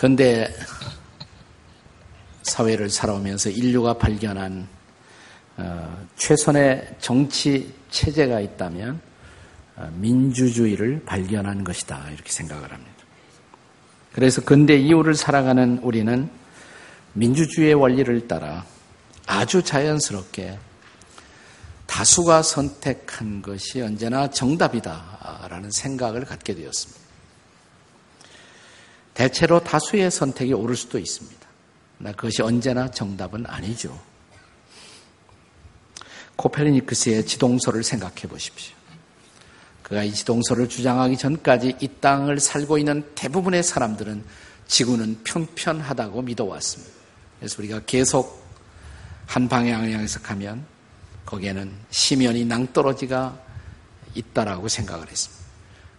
근데 사회를 살아오면서 인류가 발견한 어, 최선의 정치 체제가 있다면 어, 민주주의를 발견한 것이다 이렇게 생각을 합니다. 그래서 근대 이후를 살아가는 우리는 민주주의의 원리를 따라 아주 자연스럽게 다수가 선택한 것이 언제나 정답이다라는 생각을 갖게 되었습니다. 대체로 다수의 선택이 옳을 수도 있습니다. 그러나 그것이 언제나 정답은 아니죠. 코페르니크스의 지동서를 생각해 보십시오. 그가 이 지동서를 주장하기 전까지 이 땅을 살고 있는 대부분의 사람들은 지구는 평편하다고 믿어왔습니다. 그래서 우리가 계속 한 방향을 향해서 가면 거기에는 심연이 낭떠러지가 있다라고 생각을 했습니다.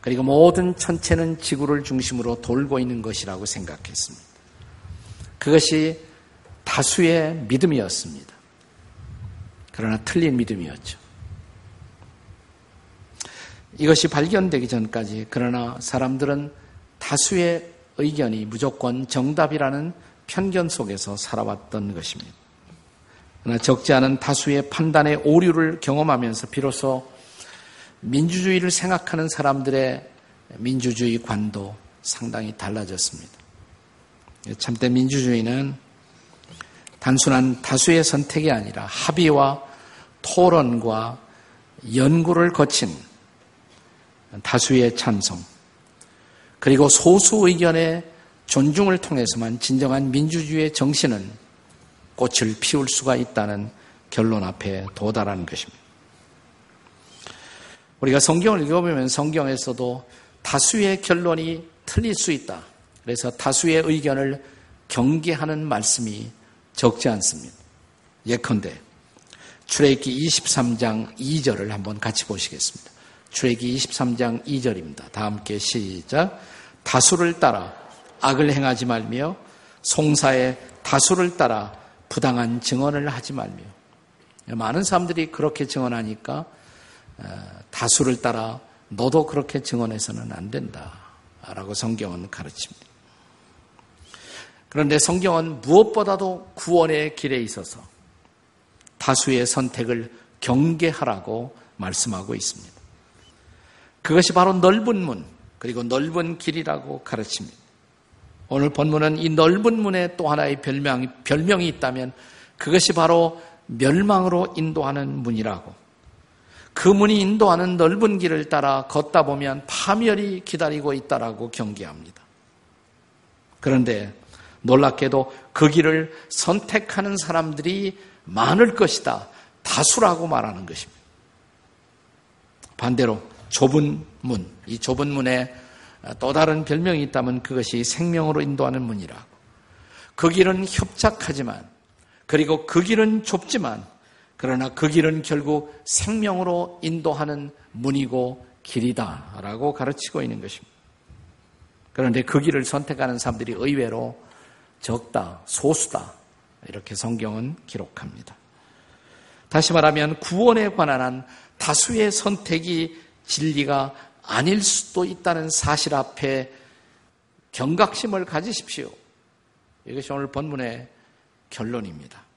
그리고 모든 천체는 지구를 중심으로 돌고 있는 것이라고 생각했습니다. 그것이 다수의 믿음이었습니다. 그러나 틀린 믿음이었죠. 이것이 발견되기 전까지 그러나 사람들은 다수의 의견이 무조건 정답이라는 편견 속에서 살아왔던 것입니다. 그러나 적지 않은 다수의 판단의 오류를 경험하면서 비로소 민주주의를 생각하는 사람들의 민주주의 관도 상당히 달라졌습니다. 참된 민주주의는 단순한 다수의 선택이 아니라 합의와 토론과 연구를 거친 다수의 찬성, 그리고 소수 의견의 존중을 통해서만 진정한 민주주의의 정신은 꽃을 피울 수가 있다는 결론 앞에 도달하는 것입니다. 우리가 성경을 읽어보면 성경에서도 다수의 결론이 틀릴 수 있다. 그래서 다수의 의견을 경계하는 말씀이 적지 않습니다. 예컨대 출애기 23장 2절을 한번 같이 보시겠습니다. 출애기 23장 2절입니다. 다 함께 시작. 다수를 따라 악을 행하지 말며 송사의 다수를 따라 부당한 증언을 하지 말며 많은 사람들이 그렇게 증언하니까 어, 다수를 따라 너도 그렇게 증언해서는 안 된다. 라고 성경은 가르칩니다. 그런데 성경은 무엇보다도 구원의 길에 있어서 다수의 선택을 경계하라고 말씀하고 있습니다. 그것이 바로 넓은 문, 그리고 넓은 길이라고 가르칩니다. 오늘 본문은 이 넓은 문에 또 하나의 별명이, 별명이 있다면 그것이 바로 멸망으로 인도하는 문이라고. 그 문이 인도하는 넓은 길을 따라 걷다 보면 파멸이 기다리고 있다라고 경계합니다. 그런데 놀랍게도 그 길을 선택하는 사람들이 많을 것이다. 다수라고 말하는 것입니다. 반대로 좁은 문, 이 좁은 문에 또 다른 별명이 있다면 그것이 생명으로 인도하는 문이라고. 그 길은 협착하지만, 그리고 그 길은 좁지만, 그러나 그 길은 결국 생명으로 인도하는 문이고 길이다라고 가르치고 있는 것입니다. 그런데 그 길을 선택하는 사람들이 의외로 적다, 소수다. 이렇게 성경은 기록합니다. 다시 말하면 구원에 관한 한 다수의 선택이 진리가 아닐 수도 있다는 사실 앞에 경각심을 가지십시오. 이것이 오늘 본문의 결론입니다.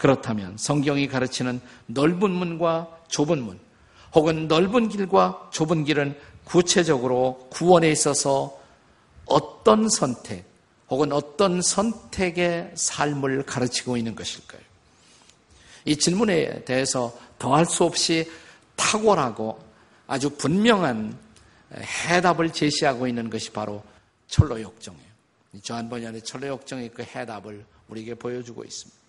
그렇다면 성경이 가르치는 넓은 문과 좁은 문, 혹은 넓은 길과 좁은 길은 구체적으로 구원에 있어서 어떤 선택, 혹은 어떤 선택의 삶을 가르치고 있는 것일까요? 이 질문에 대해서 더할 수 없이 탁월하고 아주 분명한 해답을 제시하고 있는 것이 바로 철로 역정이에요. 조한 번연의 철로 역정의 그 해답을 우리에게 보여주고 있습니다.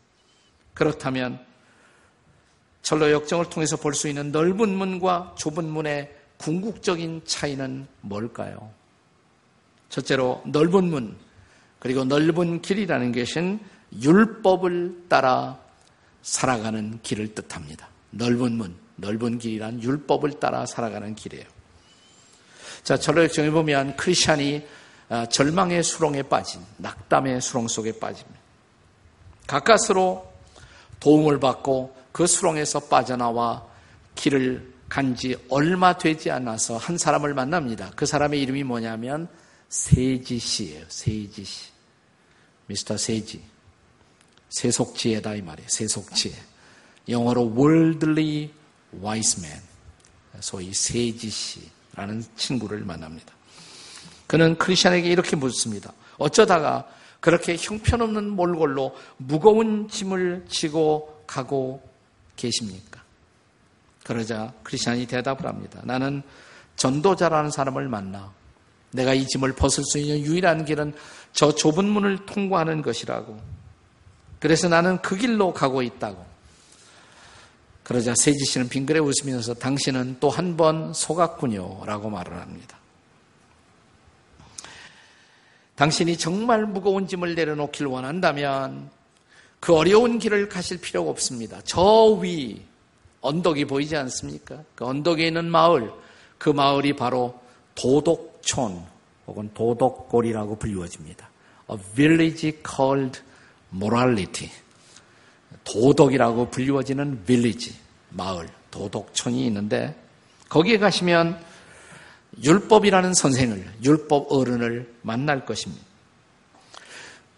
그렇다면 철로 역정을 통해서 볼 수 있는 넓은 문과 좁은 문의 궁극적인 차이는 뭘까요? 첫째로 넓은 문 그리고 넓은 길이라는 것은 율법을 따라 살아가는 길을 뜻합니다. 넓은 문 넓은 길이란 율법을 따라 살아가는 길이에요. 자, 철로 역정에 보면 크리스찬이 아, 절망의 수렁에 빠진 낙담의 수렁 속에 빠집니다. 가까스로 도움을 받고 그 수렁에서 빠져나와 길을 간 지 얼마 되지 않아서 한 사람을 만납니다. 그 사람의 이름이 뭐냐면 세지 씨예요. 세지 씨. 미스터 세지. 세속지혜다 이 말이에요. 세속지혜. 영어로 worldly wise man. 소위 세지 씨라는 친구를 만납니다. 그는 크리스천에게 이렇게 묻습니다. 어쩌다가 그렇게 형편없는 몰골로 무거운 짐을 지고 가고 계십니까? 그러자 크리스천이 대답을 합니다. 나는 전도자라는 사람을 만나 내가 이 짐을 벗을 수 있는 유일한 길은 저 좁은 문을 통과하는 것이라고. 그래서 나는 그 길로 가고 있다고. 그러자 세지 씨는 빙그레 웃으면서 당신은 또 한 번 속았군요. 라고 말을 합니다. 당신이 정말 무거운 짐을 내려놓길 원한다면 그 어려운 길을 가실 필요가 없습니다. 저 위 언덕이 보이지 않습니까? 그 언덕에 있는 마을, 그 마을이 바로 도덕촌 혹은 도덕골이라고 불리워집니다. A village called morality. 도덕이라고 불리워지는 village, 마을, 도덕촌이 있는데 거기에 가시면 율법이라는 선생을, 율법 어른을 만날 것입니다.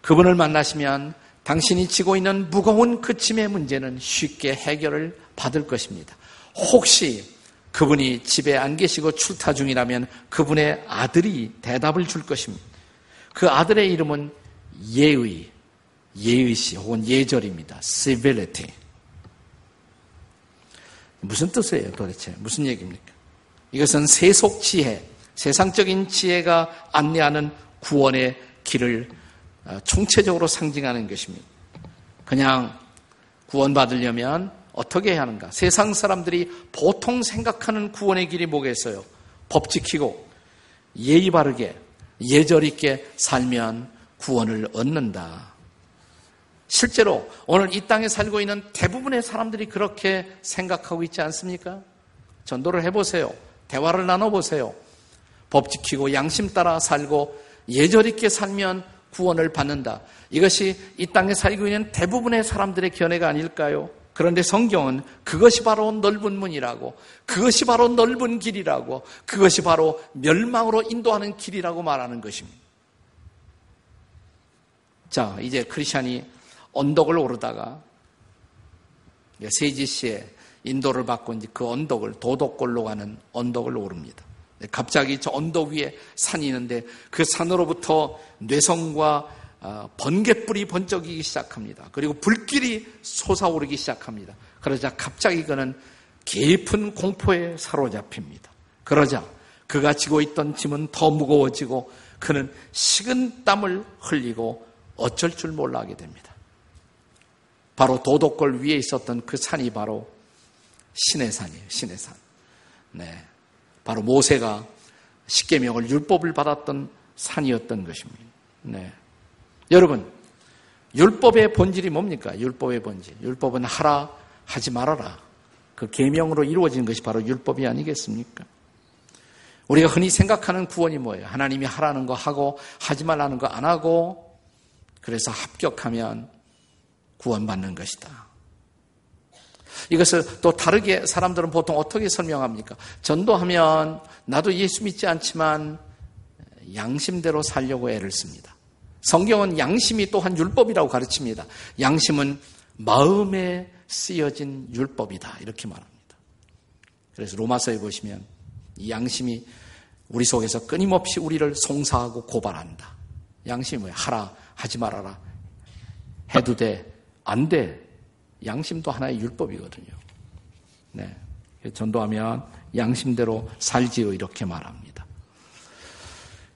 그분을 만나시면 당신이 지고 있는 무거운 그 짐의 문제는 쉽게 해결을 받을 것입니다. 혹시 그분이 집에 안 계시고 출타 중이라면 그분의 아들이 대답을 줄 것입니다. 그 아들의 이름은 예의, 예의시 혹은 예절입니다. civility. 무슨 뜻이에요 도대체? 무슨 얘기입니까? 이것은 세속 지혜, 세상적인 지혜가 안내하는 구원의 길을 어, 총체적으로 상징하는 것입니다. 그냥 구원받으려면 어떻게 해야 하는가? 세상 사람들이 보통 생각하는 구원의 길이 뭐겠어요? 법 지키고 예의 바르게 예절 있게 살면 구원을 얻는다. 실제로 오늘 이 땅에 살고 있는 대부분의 사람들이 그렇게 생각하고 있지 않습니까? 전도를 해보세요. 대화를 나눠보세요. 법 지키고 양심 따라 살고 예절 있게 살면 구원을 받는다. 이것이 이 땅에 살고 있는 대부분의 사람들의 견해가 아닐까요? 그런데 성경은 그것이 바로 넓은 문이라고, 그것이 바로 넓은 길이라고, 그것이 바로 멸망으로 인도하는 길이라고 말하는 것입니다. 자, 이제 크리스천이 언덕을 오르다가 세지 씨의 인도를 받고 이제 그 언덕을 도덕골로 가는 언덕을 오릅니다. 갑자기 저 언덕 위에 산이 있는데 그 산으로부터 뇌성과 어, 번개불이 번쩍이기 시작합니다. 그리고 불길이 솟아오르기 시작합니다. 그러자 갑자기 그는 깊은 공포에 사로잡힙니다. 그러자 그가 지고 있던 짐은 더 무거워지고 그는 식은 땀을 흘리고 어쩔 줄 몰라 하게 됩니다. 바로 도덕골 위에 있었던 그 산이 바로 신의 산이에요. 신의 산. 네. 바로 모세가 십계명을 율법을 받았던 산이었던 것입니다. 네. 여러분, 율법의 본질이 뭡니까? 율법의 본질. 율법은 하라, 하지 말아라. 그 계명으로 이루어지는 것이 바로 율법이 아니겠습니까? 우리가 흔히 생각하는 구원이 뭐예요? 하나님이 하라는 거 하고 하지 말라는 거 안 하고 그래서 합격하면 구원받는 것이다. 이것을 또 다르게 사람들은 보통 어떻게 설명합니까? 전도하면 나도 예수 믿지 않지만 양심대로 살려고 애를 씁니다. 성경은 양심이 또한 율법이라고 가르칩니다. 양심은 마음에 쓰여진 율법이다. 이렇게 말합니다. 그래서 로마서에 보시면 이 양심이 우리 속에서 끊임없이 우리를 송사하고 고발한다. 양심이 뭐야? 하라, 하지 말아라. 해도 돼, 안 돼. 양심도 하나의 율법이거든요. 네. 전도하면 양심대로 살지요. 이렇게 말합니다.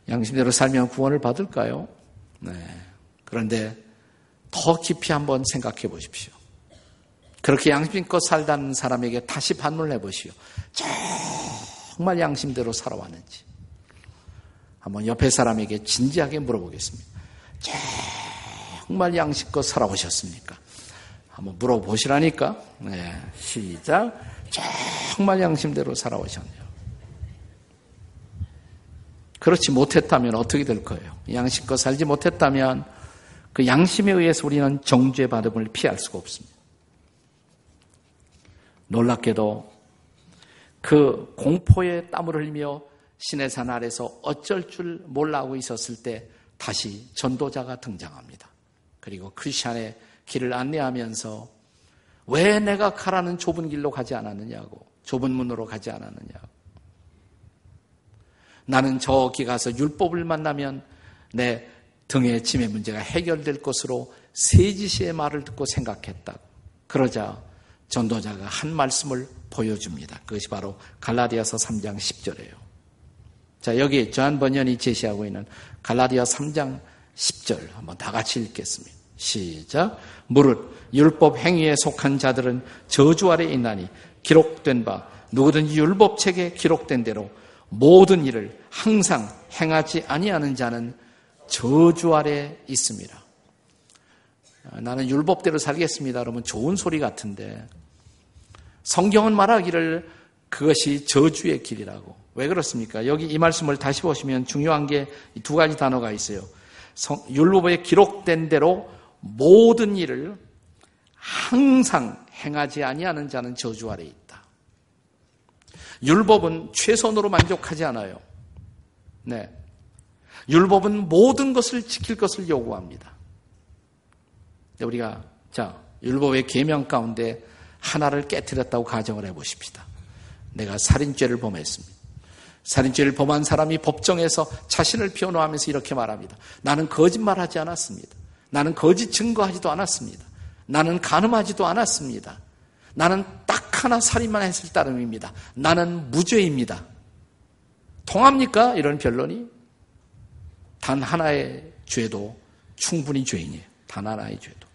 양심대로 살면 구원을 받을까요? 네. 그런데 더 깊이 한번 생각해 보십시오. 그렇게 양심껏 살다는 사람에게 다시 반문을 해보시오. 정말 양심대로 살아왔는지. 한번 옆에 사람에게 진지하게 물어보겠습니다. 정말 양심껏 살아오셨습니까? 한번 물어보시라니까. 네, 시작. 정말 양심대로 살아오셨네요. 그렇지 못했다면 어떻게 될 거예요? 양심껏 살지 못했다면 그 양심에 의해서 우리는 정죄 받음을 피할 수가 없습니다. 놀랍게도 그 공포의 땀을 흘리며 신의 산 아래서 어쩔 줄 몰라 하고 있었을 때 다시 전도자가 등장합니다. 그리고 크리스천의 길을 안내하면서 왜 내가 가라는 좁은 길로 가지 않았느냐고 좁은 문으로 가지 않았느냐고 나는 저기 가서 율법을 만나면 내 등의 짐의 문제가 해결될 것으로 세지시의 말을 듣고 생각했다. 그러자 전도자가 한 말씀을 보여줍니다. 그것이 바로 갈라디아서 3장 10절이에요. 자, 여기 저한 번연이 제시하고 있는 갈라디아 3장 10절 한번 다 같이 읽겠습니다. 시작. 무릇 율법 행위에 속한 자들은 저주 아래 있나니 기록된 바 누구든지 율법책에 기록된 대로 모든 일을 항상 행하지 아니하는 자는 저주 아래 있습니다. 아, 나는 율법대로 살겠습니다. 그러면 좋은 소리 같은데 성경은 말하기를 그것이 저주의 길이라고. 왜 그렇습니까? 여기 이 말씀을 다시 보시면 중요한 게 두 가지 단어가 있어요. 율법에 기록된 대로 모든 일을 항상 행하지 아니하는 자는 저주 아래 있다. 율법은 최선으로 만족하지 않아요. 네. 율법은 모든 것을 지킬 것을 요구합니다. 우리가 자 율법의 계명 가운데 하나를 깨뜨렸다고 가정을 해 보십시다. 내가 살인죄를 범했습니다. 살인죄를 범한 사람이 법정에서 자신을 변호하면서 이렇게 말합니다. 나는 거짓말하지 않았습니다. 나는 거짓 증거하지도 않았습니다. 나는 가늠하지도 않았습니다. 나는 딱 하나 살인만 했을 따름입니다. 나는 무죄입니다. 통합니까? 이런 변론이? 단 하나의 죄도 충분히 죄인이에요. 단 하나의 죄도.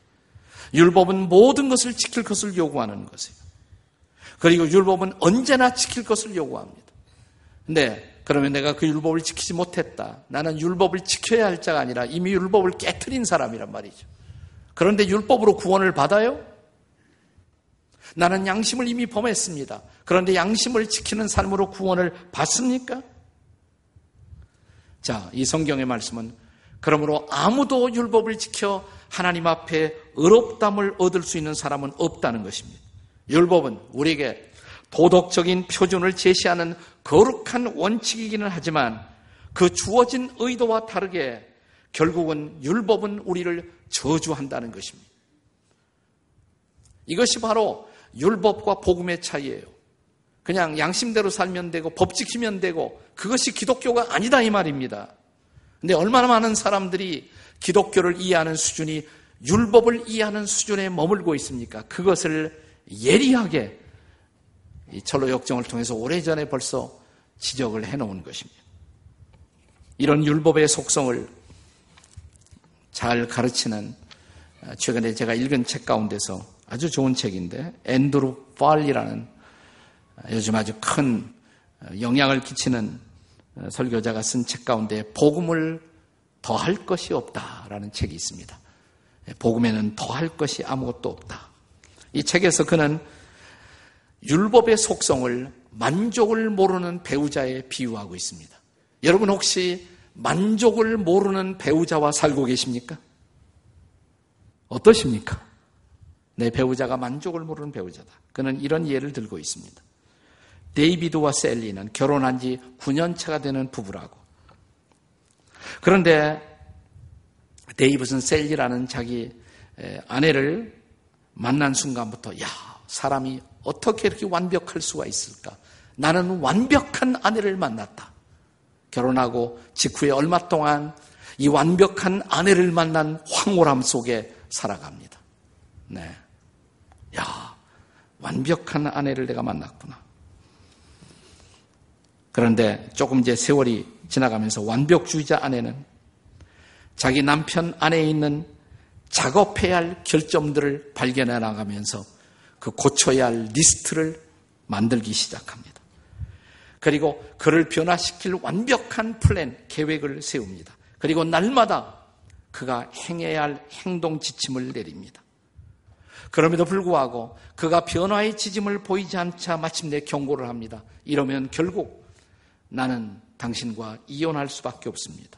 율법은 모든 것을 지킬 것을 요구하는 것이에요. 그리고 율법은 언제나 지킬 것을 요구합니다. 근데 그러면 내가 그 율법을 지키지 못했다. 나는 율법을 지켜야 할 자가 아니라 이미 율법을 깨뜨린 사람이란 말이죠. 그런데 율법으로 구원을 받아요? 나는 양심을 이미 범했습니다. 그런데 양심을 지키는 삶으로 구원을 받습니까? 자, 이 성경의 말씀은 그러므로 아무도 율법을 지켜 하나님 앞에 의롭담을 얻을 수 있는 사람은 없다는 것입니다. 율법은 우리에게 도덕적인 표준을 제시하는 거룩한 원칙이기는 하지만 그 주어진 의도와 다르게 결국은 율법은 우리를 저주한다는 것입니다. 이것이 바로 율법과 복음의 차이예요. 그냥 양심대로 살면 되고 법 지키면 되고 그것이 기독교가 아니다 이 말입니다. 근데 얼마나 많은 사람들이 기독교를 이해하는 수준이 율법을 이해하는 수준에 머물고 있습니까? 그것을 예리하게 이 철로 역정을 통해서 오래전에 벌써 지적을 해 놓은 것입니다. 이런 율법의 속성을 잘 가르치는 최근에 제가 읽은 책 가운데서 아주 좋은 책인데 앤드루 팔리라는 요즘 아주 큰 영향을 끼치는 설교자가 쓴 책 가운데 복음을 더할 것이 없다라는 책이 있습니다. 복음에는 더할 것이 아무것도 없다. 이 책에서 그는 율법의 속성을 만족을 모르는 배우자에 비유하고 있습니다. 여러분 혹시 만족을 모르는 배우자와 살고 계십니까? 어떠십니까? 내 배우자가 만족을 모르는 배우자다. 그는 이런 예를 들고 있습니다. 데이비드와 셀리는 결혼한 지 9년 차가 되는 부부라고. 그런데 데이비드는 셀리라는 자기 아내를 만난 순간부터 야, 사람이 어떻게 이렇게 완벽할 수가 있을까? 나는 완벽한 아내를 만났다. 결혼하고 직후에 얼마 동안 이 완벽한 아내를 만난 황홀함 속에 살아갑니다. 네. 야, 완벽한 아내를 내가 만났구나. 그런데 조금 이제 세월이 지나가면서 완벽주의자 아내는 자기 남편 안에 있는 작업해야 할 결점들을 발견해 나가면서 그 고쳐야 할 리스트를 만들기 시작합니다. 그리고 그를 변화시킬 완벽한 플랜, 계획을 세웁니다. 그리고 날마다 그가 행해야 할 행동 지침을 내립니다. 그럼에도 불구하고 그가 변화의 지짐을 보이지 않자 마침내 경고를 합니다. 이러면 결국 나는 당신과 이혼할 수밖에 없습니다.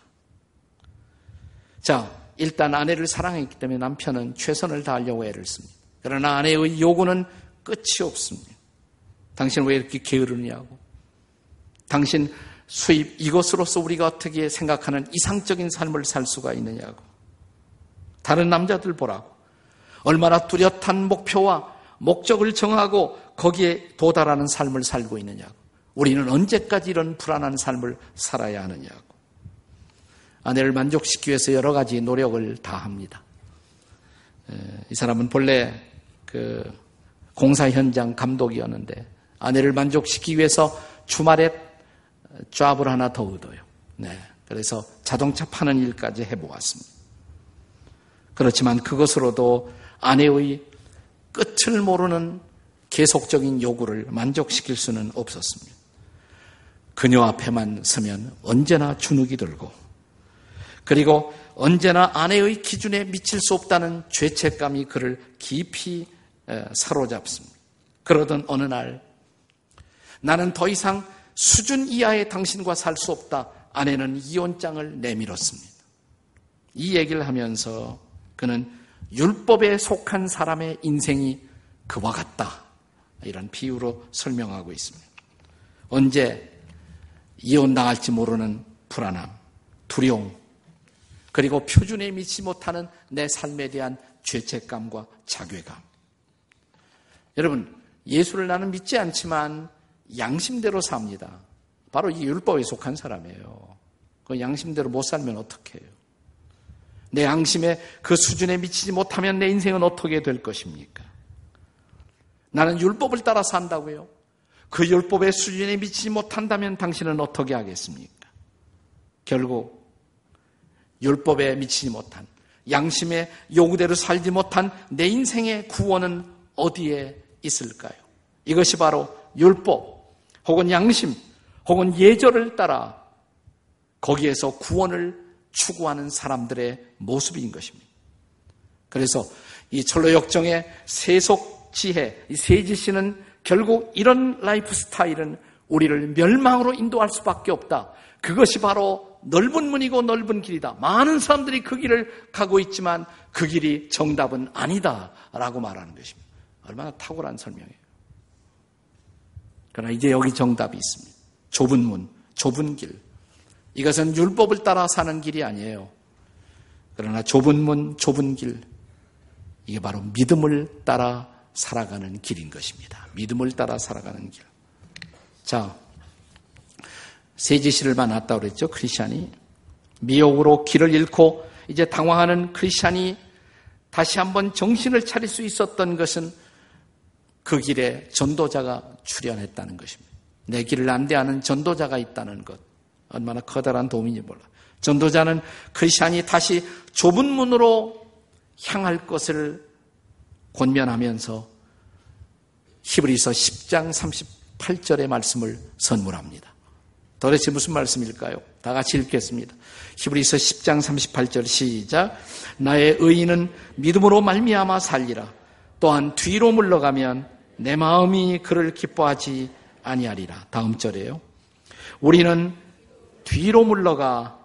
자, 일단 아내를 사랑했기 때문에 남편은 최선을 다하려고 애를 씁니다. 그러나 아내의 요구는 끝이 없습니다. 당신은 왜 이렇게 게으르냐고. 당신 수입 이것으로서 우리가 어떻게 생각하는 이상적인 삶을 살 수가 있느냐고. 다른 남자들 보라고. 얼마나 뚜렷한 목표와 목적을 정하고 거기에 도달하는 삶을 살고 있느냐고. 우리는 언제까지 이런 불안한 삶을 살아야 하느냐고. 아내를 만족시키기 위해서 여러 가지 노력을 다 합니다. 이 사람은 본래 그 공사 현장 감독이었는데 아내를 만족시키기 위해서 주말에 잡을 하나 더 얻어요. 네. 그래서 자동차 파는 일까지 해보았습니다. 그렇지만 그것으로도 아내의 끝을 모르는 계속적인 요구를 만족시킬 수는 없었습니다. 그녀 앞에만 서면 언제나 주눅이 들고 그리고 언제나 아내의 기준에 미칠 수 없다는 죄책감이 그를 깊이 사로잡습니다. 그러던 어느 날 나는 더 이상 수준 이하의 당신과 살 수 없다. 아내는 이혼장을 내밀었습니다. 이 얘기를 하면서 그는 율법에 속한 사람의 인생이 그와 같다. 이런 비유로 설명하고 있습니다. 언제 이혼당할지 모르는 불안함, 두려움, 그리고 표준에 미치 못하는 내 삶에 대한 죄책감과 자괴감. 여러분, 예수를 나는 믿지 않지만 양심대로 삽니다. 바로 이 율법에 속한 사람이에요. 그 양심대로 못 살면 어떻게 해요? 내 양심의 그 수준에 미치지 못하면 내 인생은 어떻게 될 것입니까? 나는 율법을 따라 산다고요. 그 율법의 수준에 미치지 못한다면 당신은 어떻게 하겠습니까? 결국 율법에 미치지 못한 양심의 요구대로 살지 못한 내 인생의 구원은 어디에 있을까요? 이것이 바로 율법 혹은 양심 혹은 예절을 따라 거기에서 구원을 추구하는 사람들의 모습인 것입니다. 그래서 이 천로역정의 세속 지혜, 이 세지씨는 결국 이런 라이프 스타일은 우리를 멸망으로 인도할 수밖에 없다. 그것이 바로 넓은 문이고 넓은 길이다. 많은 사람들이 그 길을 가고 있지만 그 길이 정답은 아니다. 라고 말하는 것입니다. 얼마나 탁월한 설명이에요. 그러나 이제 여기 정답이 있습니다. 좁은 문, 좁은 길. 이것은 율법을 따라 사는 길이 아니에요. 그러나 좁은 문, 좁은 길. 이게 바로 믿음을 따라 살아가는 길인 것입니다. 믿음을 따라 살아가는 길. 자, 세지시를 만났다 그랬죠. 크리스찬이. 미혹으로 길을 잃고 이제 당황하는 크리스찬이 다시 한번 정신을 차릴 수 있었던 것은 그 길에 전도자가 출연했다는 것입니다. 내 길을 안대하는 전도자가 있다는 것. 얼마나 커다란 도움인지 몰라. 전도자는 크리스찬이 다시 좁은 문으로 향할 것을 권면하면서 히브리서 10장 38절의 말씀을 선물합니다. 도대체 무슨 말씀일까요? 다 같이 읽겠습니다. 히브리서 10장 38절 시작. 나의 의인은 믿음으로 말미암아 살리라. 또한 뒤로 물러가면 내 마음이 그를 기뻐하지 아니하리라. 다음 절에요. 우리는 뒤로 물러가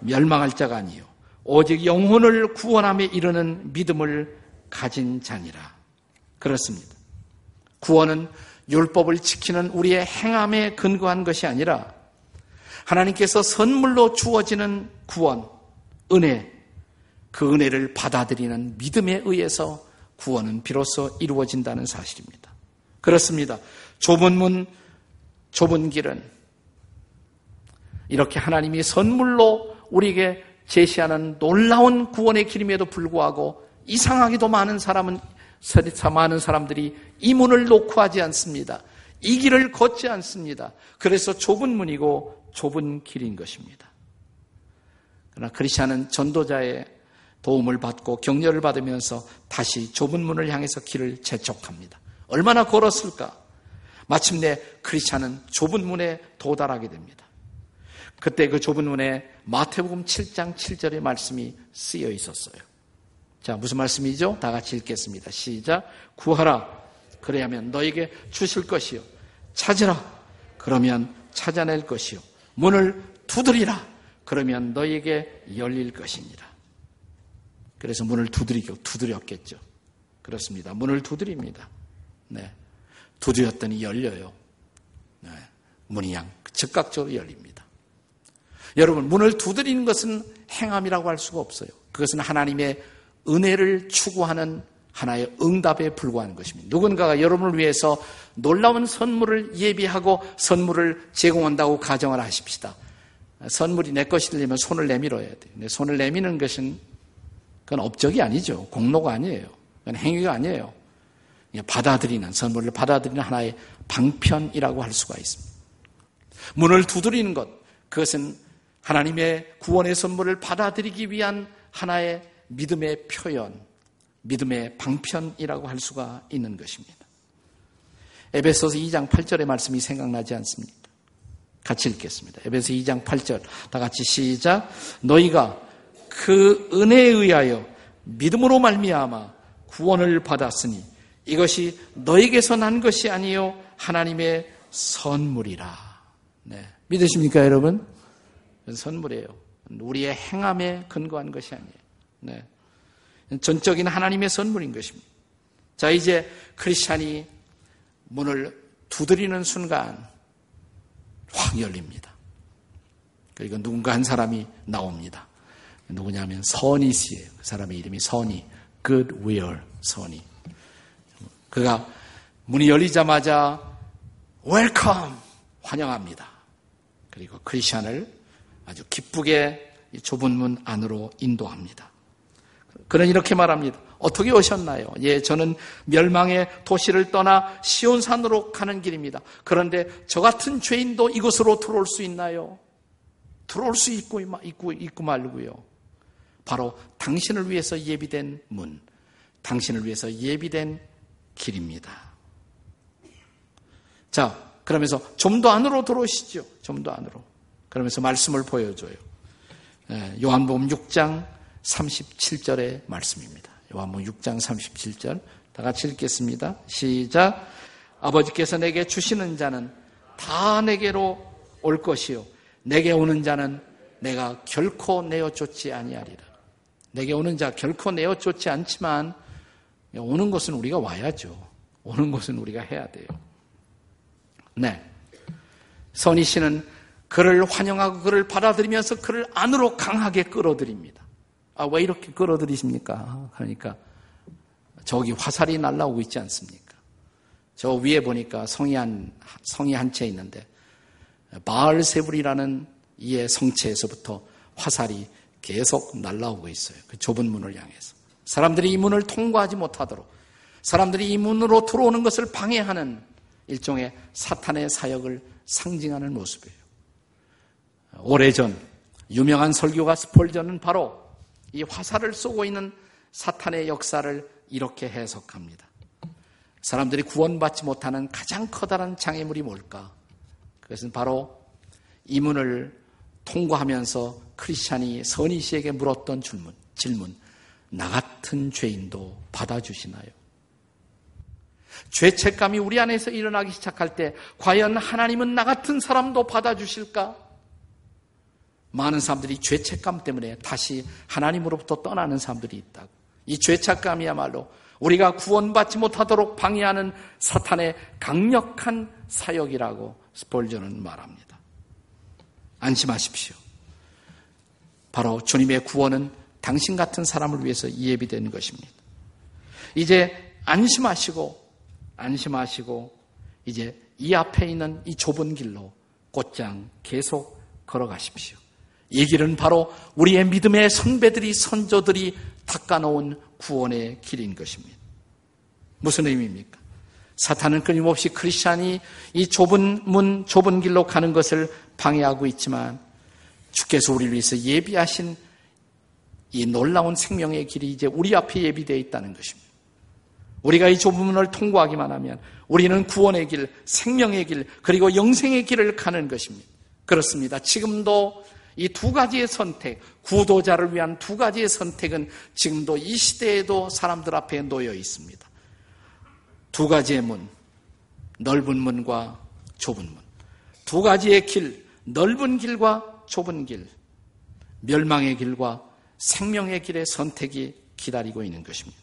멸망할 자가 아니요 오직 영혼을 구원함에 이르는 믿음을 가진 자니라. 그렇습니다. 구원은 율법을 지키는 우리의 행함에 근거한 것이 아니라 하나님께서 선물로 주어지는 구원, 은혜, 그 은혜를 받아들이는 믿음에 의해서 구원은 비로소 이루어진다는 사실입니다. 그렇습니다. 좁은 문, 좁은 길은 이렇게 하나님이 선물로 우리에게 제시하는 놀라운 구원의 길임에도 불구하고 이상하게도 많은 사람은 많은 사람들이 이 문을 놓고 하지 않습니다. 이 길을 걷지 않습니다. 그래서 좁은 문이고 좁은 길인 것입니다. 그러나 크리스천은 전도자의 도움을 받고 격려를 받으면서 다시 좁은 문을 향해서 길을 재촉합니다. 얼마나 걸었을까? 마침내 크리스찬은 좁은 문에 도달하게 됩니다. 그때 그 좁은 문에 마태복음 7장 7절의 말씀이 쓰여 있었어요. 자, 무슨 말씀이죠? 다 같이 읽겠습니다. 시작. 구하라. 그래야면 너에게 주실 것이요. 찾으라. 그러면 찾아낼 것이요. 문을 두드리라. 그러면 너에게 열릴 것이니라. 그래서 문을 두드리고 두드렸겠죠. 그렇습니다. 문을 두드립니다. 네. 두드렸더니 열려요. 네. 문이 양 즉각적으로 열립니다. 여러분, 문을 두드리는 것은 행함이라고 할 수가 없어요. 그것은 하나님의 은혜를 추구하는 하나의 응답에 불과한 것입니다. 누군가가 여러분을 위해서 놀라운 선물을 예비하고 선물을 제공한다고 가정을 하십시다. 선물이 내 것이 되려면 손을 내밀어야 돼요. 손을 내미는 것은 그건 업적이 아니죠. 공로가 아니에요. 그건 행위가 아니에요. 받아들이는, 선물을 받아들이는 하나의 방편이라고 할 수가 있습니다. 문을 두드리는 것, 그것은 하나님의 구원의 선물을 받아들이기 위한 하나의 믿음의 표현, 믿음의 방편이라고 할 수가 있는 것입니다. 에베소서 2장 8절의 말씀이 생각나지 않습니까? 같이 읽겠습니다. 에베소 2장 8절. 다 같이 시작. 너희가 그 은혜에 의하여 믿음으로 말미암아 구원을 받았으니 이것이 너에게서 난 것이 아니요 하나님의 선물이라. 네. 믿으십니까, 여러분? 선물이에요. 우리의 행함에 근거한 것이 아니에요. 네. 전적인 하나님의 선물인 것입니다. 자, 이제 크리스찬이 문을 두드리는 순간 확 열립니다. 그리고 누군가 한 사람이 나옵니다. 누구냐면 선이 씨예요. 그 사람의 이름이 선이, Goodwill 선이. 그가 문이 열리자마자 Welcome 환영합니다. 그리고 크리스천을 아주 기쁘게 좁은 문 안으로 인도합니다. 그는 이렇게 말합니다. 어떻게 오셨나요? 예, 저는 멸망의 도시를 떠나 시온산으로 가는 길입니다. 그런데 저 같은 죄인도 이곳으로 들어올 수 있나요? 들어올 수 있고, 있고, 있고 말고요. 바로 당신을 위해서 예비된 문, 당신을 위해서 예비된 길입니다. 자, 그러면서 좀 더 안으로 들어오시죠. 좀 더 안으로. 그러면서 말씀을 보여줘요. 예, 요한복음 6장 37절의 말씀입니다. 요한복음 6장 37절. 다 같이 읽겠습니다. 시작. 아버지께서 내게 주시는 자는 다 내게로 올 것이요. 내게 오는 자는 내가 결코 내어 쫓지 아니하리라. 내게 오는 자 결코 내어 쫓지 않지만 오는 것은 우리가 와야죠. 오는 것은 우리가 해야 돼요. 네. 선희 씨는 그를 환영하고 그를 받아들이면서 그를 안으로 강하게 끌어들입니다. 아, 왜 이렇게 끌어들이십니까? 그러니까 저기 화살이 날라오고 있지 않습니까? 저 위에 보니까 성이 한, 성이 한 채 있는데 바알세불이라는 이의 성체에서부터 화살이 계속 날라오고 있어요. 그 좁은 문을 향해서. 사람들이 이 문을 통과하지 못하도록 사람들이 이 문으로 들어오는 것을 방해하는 일종의 사탄의 사역을 상징하는 모습이에요. 오래전 유명한 설교가 스폴전은 바로 이 화살을 쏘고 있는 사탄의 역사를 이렇게 해석합니다. 사람들이 구원받지 못하는 가장 커다란 장애물이 뭘까? 그것은 바로 이 문을 통과하면서 크리스찬이 선희 씨에게 물었던 질문, 질문. 나 같은 죄인도 받아주시나요? 죄책감이 우리 안에서 일어나기 시작할 때 과연 하나님은 나 같은 사람도 받아주실까? 많은 사람들이 죄책감 때문에 다시 하나님으로부터 떠나는 사람들이 있다고. 이 죄책감이야말로 우리가 구원받지 못하도록 방해하는 사탄의 강력한 사역이라고 스폴전은 말합니다. 안심하십시오. 바로 주님의 구원은 당신 같은 사람을 위해서 예비된 것입니다. 이제 안심하시고, 안심하시고, 이제 이 앞에 있는 이 좁은 길로 곧장 계속 걸어가십시오. 이 길은 바로 우리의 믿음의 선배들이, 선조들이 닦아놓은 구원의 길인 것입니다. 무슨 의미입니까? 사탄은 끊임없이 크리스찬이 이 좁은 문, 좁은 길로 가는 것을 방해하고 있지만 주께서 우리를 위해서 예비하신 이 놀라운 생명의 길이 이제 우리 앞에 예비되어 있다는 것입니다. 우리가 이 좁은 문을 통과하기만 하면 우리는 구원의 길, 생명의 길, 그리고 영생의 길을 가는 것입니다. 그렇습니다. 지금도 이 두 가지의 선택, 구도자를 위한 두 가지의 선택은 지금도 이 시대에도 사람들 앞에 놓여 있습니다. 두 가지의 문, 넓은 문과 좁은 문. 두 가지의 길, 넓은 길과 좁은 길, 멸망의 길과 생명의 길의 선택이 기다리고 있는 것입니다.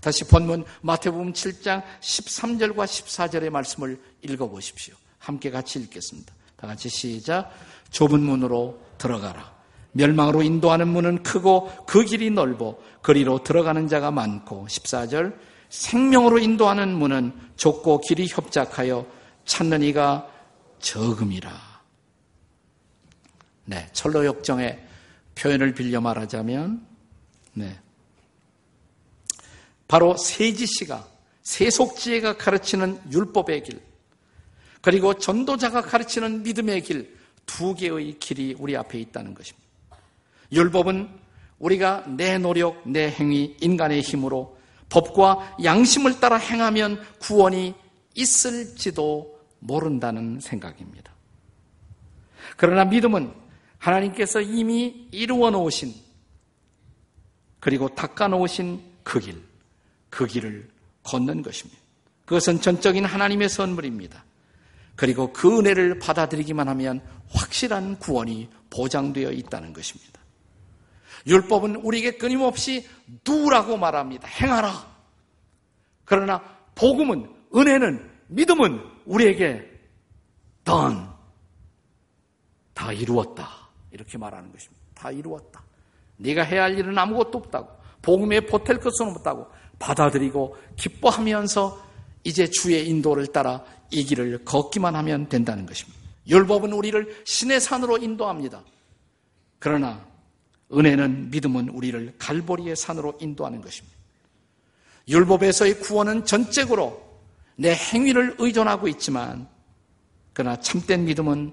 다시 본문 마태복음 7장 13절과 14절의 말씀을 읽어보십시오. 함께 같이 읽겠습니다. 다 같이 시작. 좁은 문으로 들어가라. 멸망으로 인도하는 문은 크고 그 길이 넓어 거리로 들어가는 자가 많고 14절 생명으로 인도하는 문은 좁고 길이 협착하여 찾는 이가 적음이라. 네, 철로 역정의 표현을 빌려 말하자면 네. 바로 세지 씨가 세속지혜가 가르치는 율법의 길 그리고 전도자가 가르치는 믿음의 길 두 개의 길이 우리 앞에 있다는 것입니다. 율법은 우리가 내 노력, 내 행위, 인간의 힘으로 법과 양심을 따라 행하면 구원이 있을지도 모른다는 생각입니다. 그러나 믿음은 하나님께서 이미 이루어 놓으신 그리고 닦아 놓으신 그 길, 그 길을 걷는 것입니다. 그것은 전적인 하나님의 선물입니다. 그리고 그 은혜를 받아들이기만 하면 확실한 구원이 보장되어 있다는 것입니다. 율법은 우리에게 끊임없이 누라고 말합니다. 행하라. 그러나 복음은 은혜는 믿음은 우리에게 done 다 이루었다. 이렇게 말하는 것입니다. 다 이루었다. 네가 해야 할 일은 아무것도 없다고. 복음에 보탤 것은 없다고. 받아들이고 기뻐하면서 이제 주의 인도를 따라 이 길을 걷기만 하면 된다는 것입니다. 율법은 우리를 신의 산으로 인도합니다. 그러나 은혜는 믿음은 우리를 갈보리의 산으로 인도하는 것입니다. 율법에서의 구원은 전적으로 내 행위를 의존하고 있지만 그러나 참된 믿음은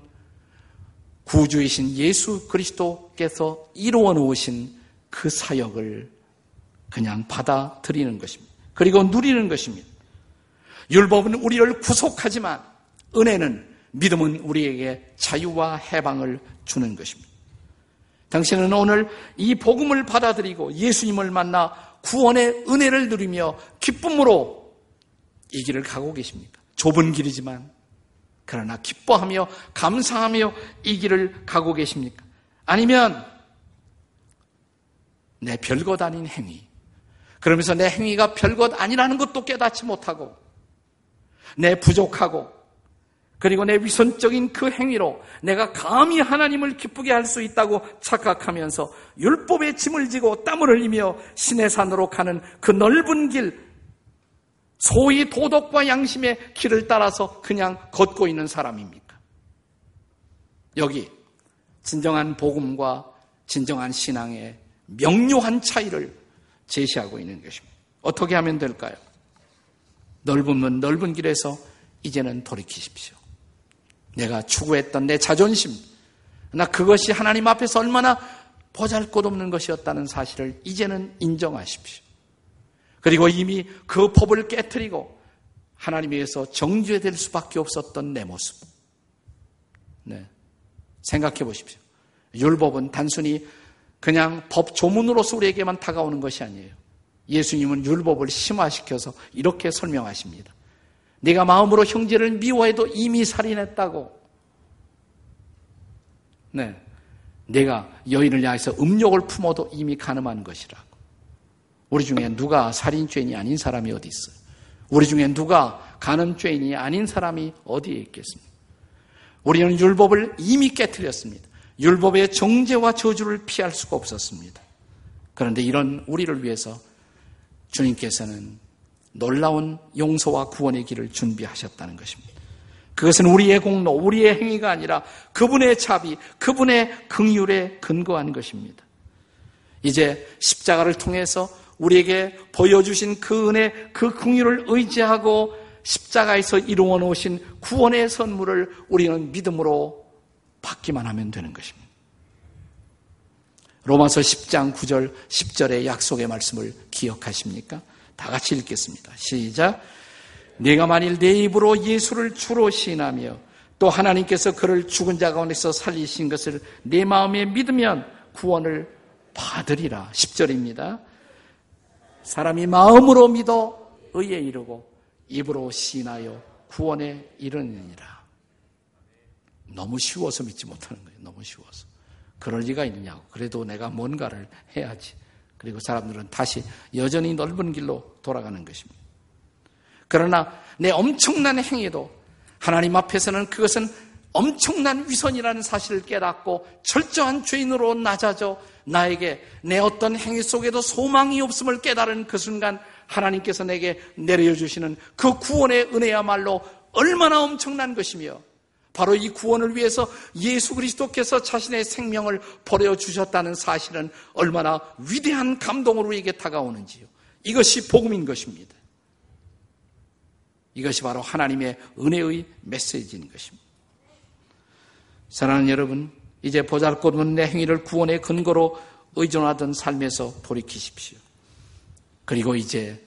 구주이신 예수 그리스도께서 이루어 놓으신 그 사역을 그냥 받아들이는 것입니다. 그리고 누리는 것입니다. 율법은 우리를 구속하지만 은혜는 믿음은 우리에게 자유와 해방을 주는 것입니다. 당신은 오늘 이 복음을 받아들이고 예수님을 만나 구원의 은혜를 누리며 기쁨으로 이 길을 가고 계십니까? 좁은 길이지만 그러나 기뻐하며 감사하며 이 길을 가고 계십니까? 아니면 내 별것 아닌 행위. 그러면서 내 행위가 별것 아니라는 것도 깨닫지 못하고 내 부족하고 그리고 내 위선적인 그 행위로 내가 감히 하나님을 기쁘게 할 수 있다고 착각하면서 율법의 짐을 지고 땀을 흘리며 신의 산으로 가는 그 넓은 길, 소위 도덕과 양심의 길을 따라서 그냥 걷고 있는 사람입니까? 여기 진정한 복음과 진정한 신앙의 명료한 차이를 제시하고 있는 것입니다. 어떻게 하면 될까요? 문, 넓은 길에서 이제는 돌이키십시오. 내가 추구했던 내 자존심, 나 그것이 하나님 앞에서 얼마나 보잘 것 없는 것이었다는 사실을 이제는 인정하십시오. 그리고 이미 그 법을 깨뜨리고 하나님에 의해서 정죄될 수밖에 없었던 내 모습. 네. 생각해 보십시오. 율법은 단순히 그냥 법 조문으로서 우리에게만 다가오는 것이 아니에요. 예수님은 율법을 심화시켜서 이렇게 설명하십니다. 네가 마음으로 형제를 미워해도 이미 살인했다고. 네. 내가 여인을 향해서 음욕을 품어도 이미 가늠한 것이라고. 우리 중에 누가 살인죄인이 아닌 사람이 어디 있어요? 우리 중에 누가 간음죄인이 아닌 사람이 어디에 있겠습니까? 우리는 율법을 이미 깨뜨렸습니다. 율법의 정죄와 저주를 피할 수가 없었습니다. 그런데 이런 우리를 위해서 주님께서는 놀라운 용서와 구원의 길을 준비하셨다는 것입니다. 그것은 우리의 공로, 우리의 행위가 아니라 그분의 자비, 그분의 긍휼에 근거한 것입니다. 이제 십자가를 통해서 우리에게 보여주신 그 은혜, 그 긍휼을 의지하고 십자가에서 이루어 놓으신 구원의 선물을 우리는 믿음으로 받기만 하면 되는 것입니다. 로마서 10장 9절 10절의 약속의 말씀을 기억하십니까? 다 같이 읽겠습니다. 시작. 내가 만일 내 입으로 예수를 주로 시인하며 또 하나님께서 그를 죽은 자 가운데서 살리신 것을 내 마음에 믿으면 구원을 받으리라. 10절입니다. 사람이 마음으로 믿어 의에 이르고 입으로 시인하여 구원에 이르느니라. 너무 쉬워서 믿지 못하는 거예요. 너무 쉬워서. 그럴 리가 있냐고. 그래도 내가 뭔가를 해야지. 그리고 사람들은 다시 여전히 넓은 길로 돌아가는 것입니다. 그러나 내 엄청난 행위도 하나님 앞에서는 그것은 엄청난 위선이라는 사실을 깨닫고 철저한 죄인으로 낮아져 나에게 내 어떤 행위 속에도 소망이 없음을 깨달은 그 순간 하나님께서 내게 내려주시는 그 구원의 은혜야말로 얼마나 엄청난 것이며 바로 이 구원을 위해서 예수 그리스도께서 자신의 생명을 버려주셨다는 사실은 얼마나 위대한 감동으로 이게 다가오는지요. 이것이 복음인 것입니다. 이것이 바로 하나님의 은혜의 메시지인 것입니다. 사랑하는 여러분, 이제 보잘것없는 내 행위를 구원의 근거로 의존하던 삶에서 돌이키십시오. 그리고 이제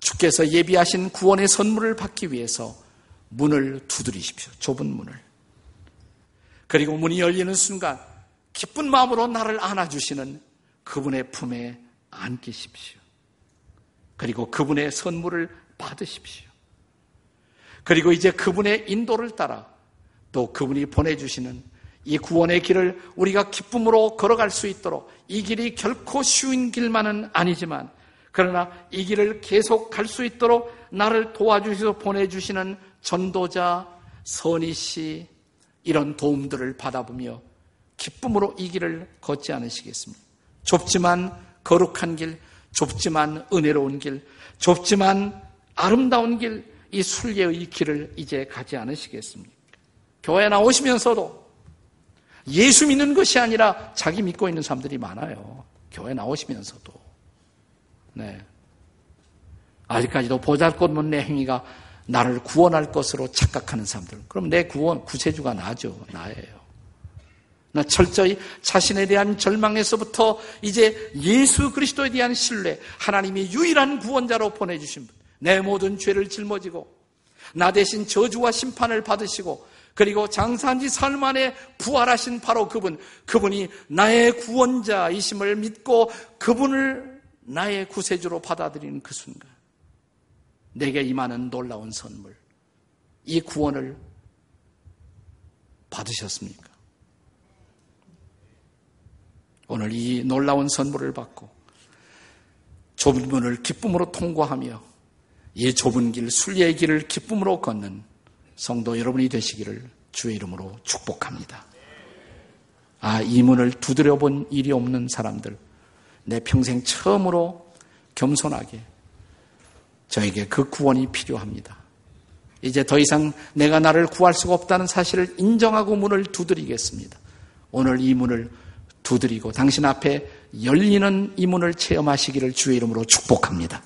주께서 예비하신 구원의 선물을 받기 위해서 문을 두드리십시오. 좁은 문을. 그리고 문이 열리는 순간 기쁜 마음으로 나를 안아주시는 그분의 품에 안기십시오. 그리고 그분의 선물을 받으십시오. 그리고 이제 그분의 인도를 따라 또 그분이 보내주시는 이 구원의 길을 우리가 기쁨으로 걸어갈 수 있도록 이 길이 결코 쉬운 길만은 아니지만 그러나 이 길을 계속 갈 수 있도록 나를 도와주셔서 보내주시는 전도자, 선희 씨, 이런 도움들을 받아보며 기쁨으로 이 길을 걷지 않으시겠습니까? 좁지만 거룩한 길, 좁지만 은혜로운 길, 좁지만 아름다운 길, 이 순례의 길을 이제 가지 않으시겠습니까? 교회 나오시면서도 예수 믿는 것이 아니라 자기 믿고 있는 사람들이 많아요. 교회 나오시면서도. 네. 아직까지도 보잘것없는 내 행위가 나를 구원할 것으로 착각하는 사람들. 그럼 내 구원, 구세주가 나죠. 나예요. 나 철저히 자신에 대한 절망에서부터 이제 예수 그리스도에 대한 신뢰, 하나님이 유일한 구원자로 보내주신 분, 내 모든 죄를 짊어지고, 나 대신 저주와 심판을 받으시고, 그리고 장사한 지 사흘 만에 부활하신 바로 그분, 그분이 나의 구원자이심을 믿고 그분을 나의 구세주로 받아들이는 그 순간, 내게 임하는 놀라운 선물, 이 구원을 받으셨습니까? 오늘 이 놀라운 선물을 받고 좁은 문을 기쁨으로 통과하며 이 좁은 길, 순리의 길을 기쁨으로 걷는 성도 여러분이 되시기를 주의 이름으로 축복합니다. 아, 이 문을 두드려 본 일이 없는 사람들, 내 평생 처음으로 겸손하게 저에게 그 구원이 필요합니다. 이제 더 이상 내가 나를 구할 수가 없다는 사실을 인정하고 문을 두드리겠습니다. 오늘 이 문을 두드리고 당신 앞에 열리는 이 문을 체험하시기를 주의 이름으로 축복합니다.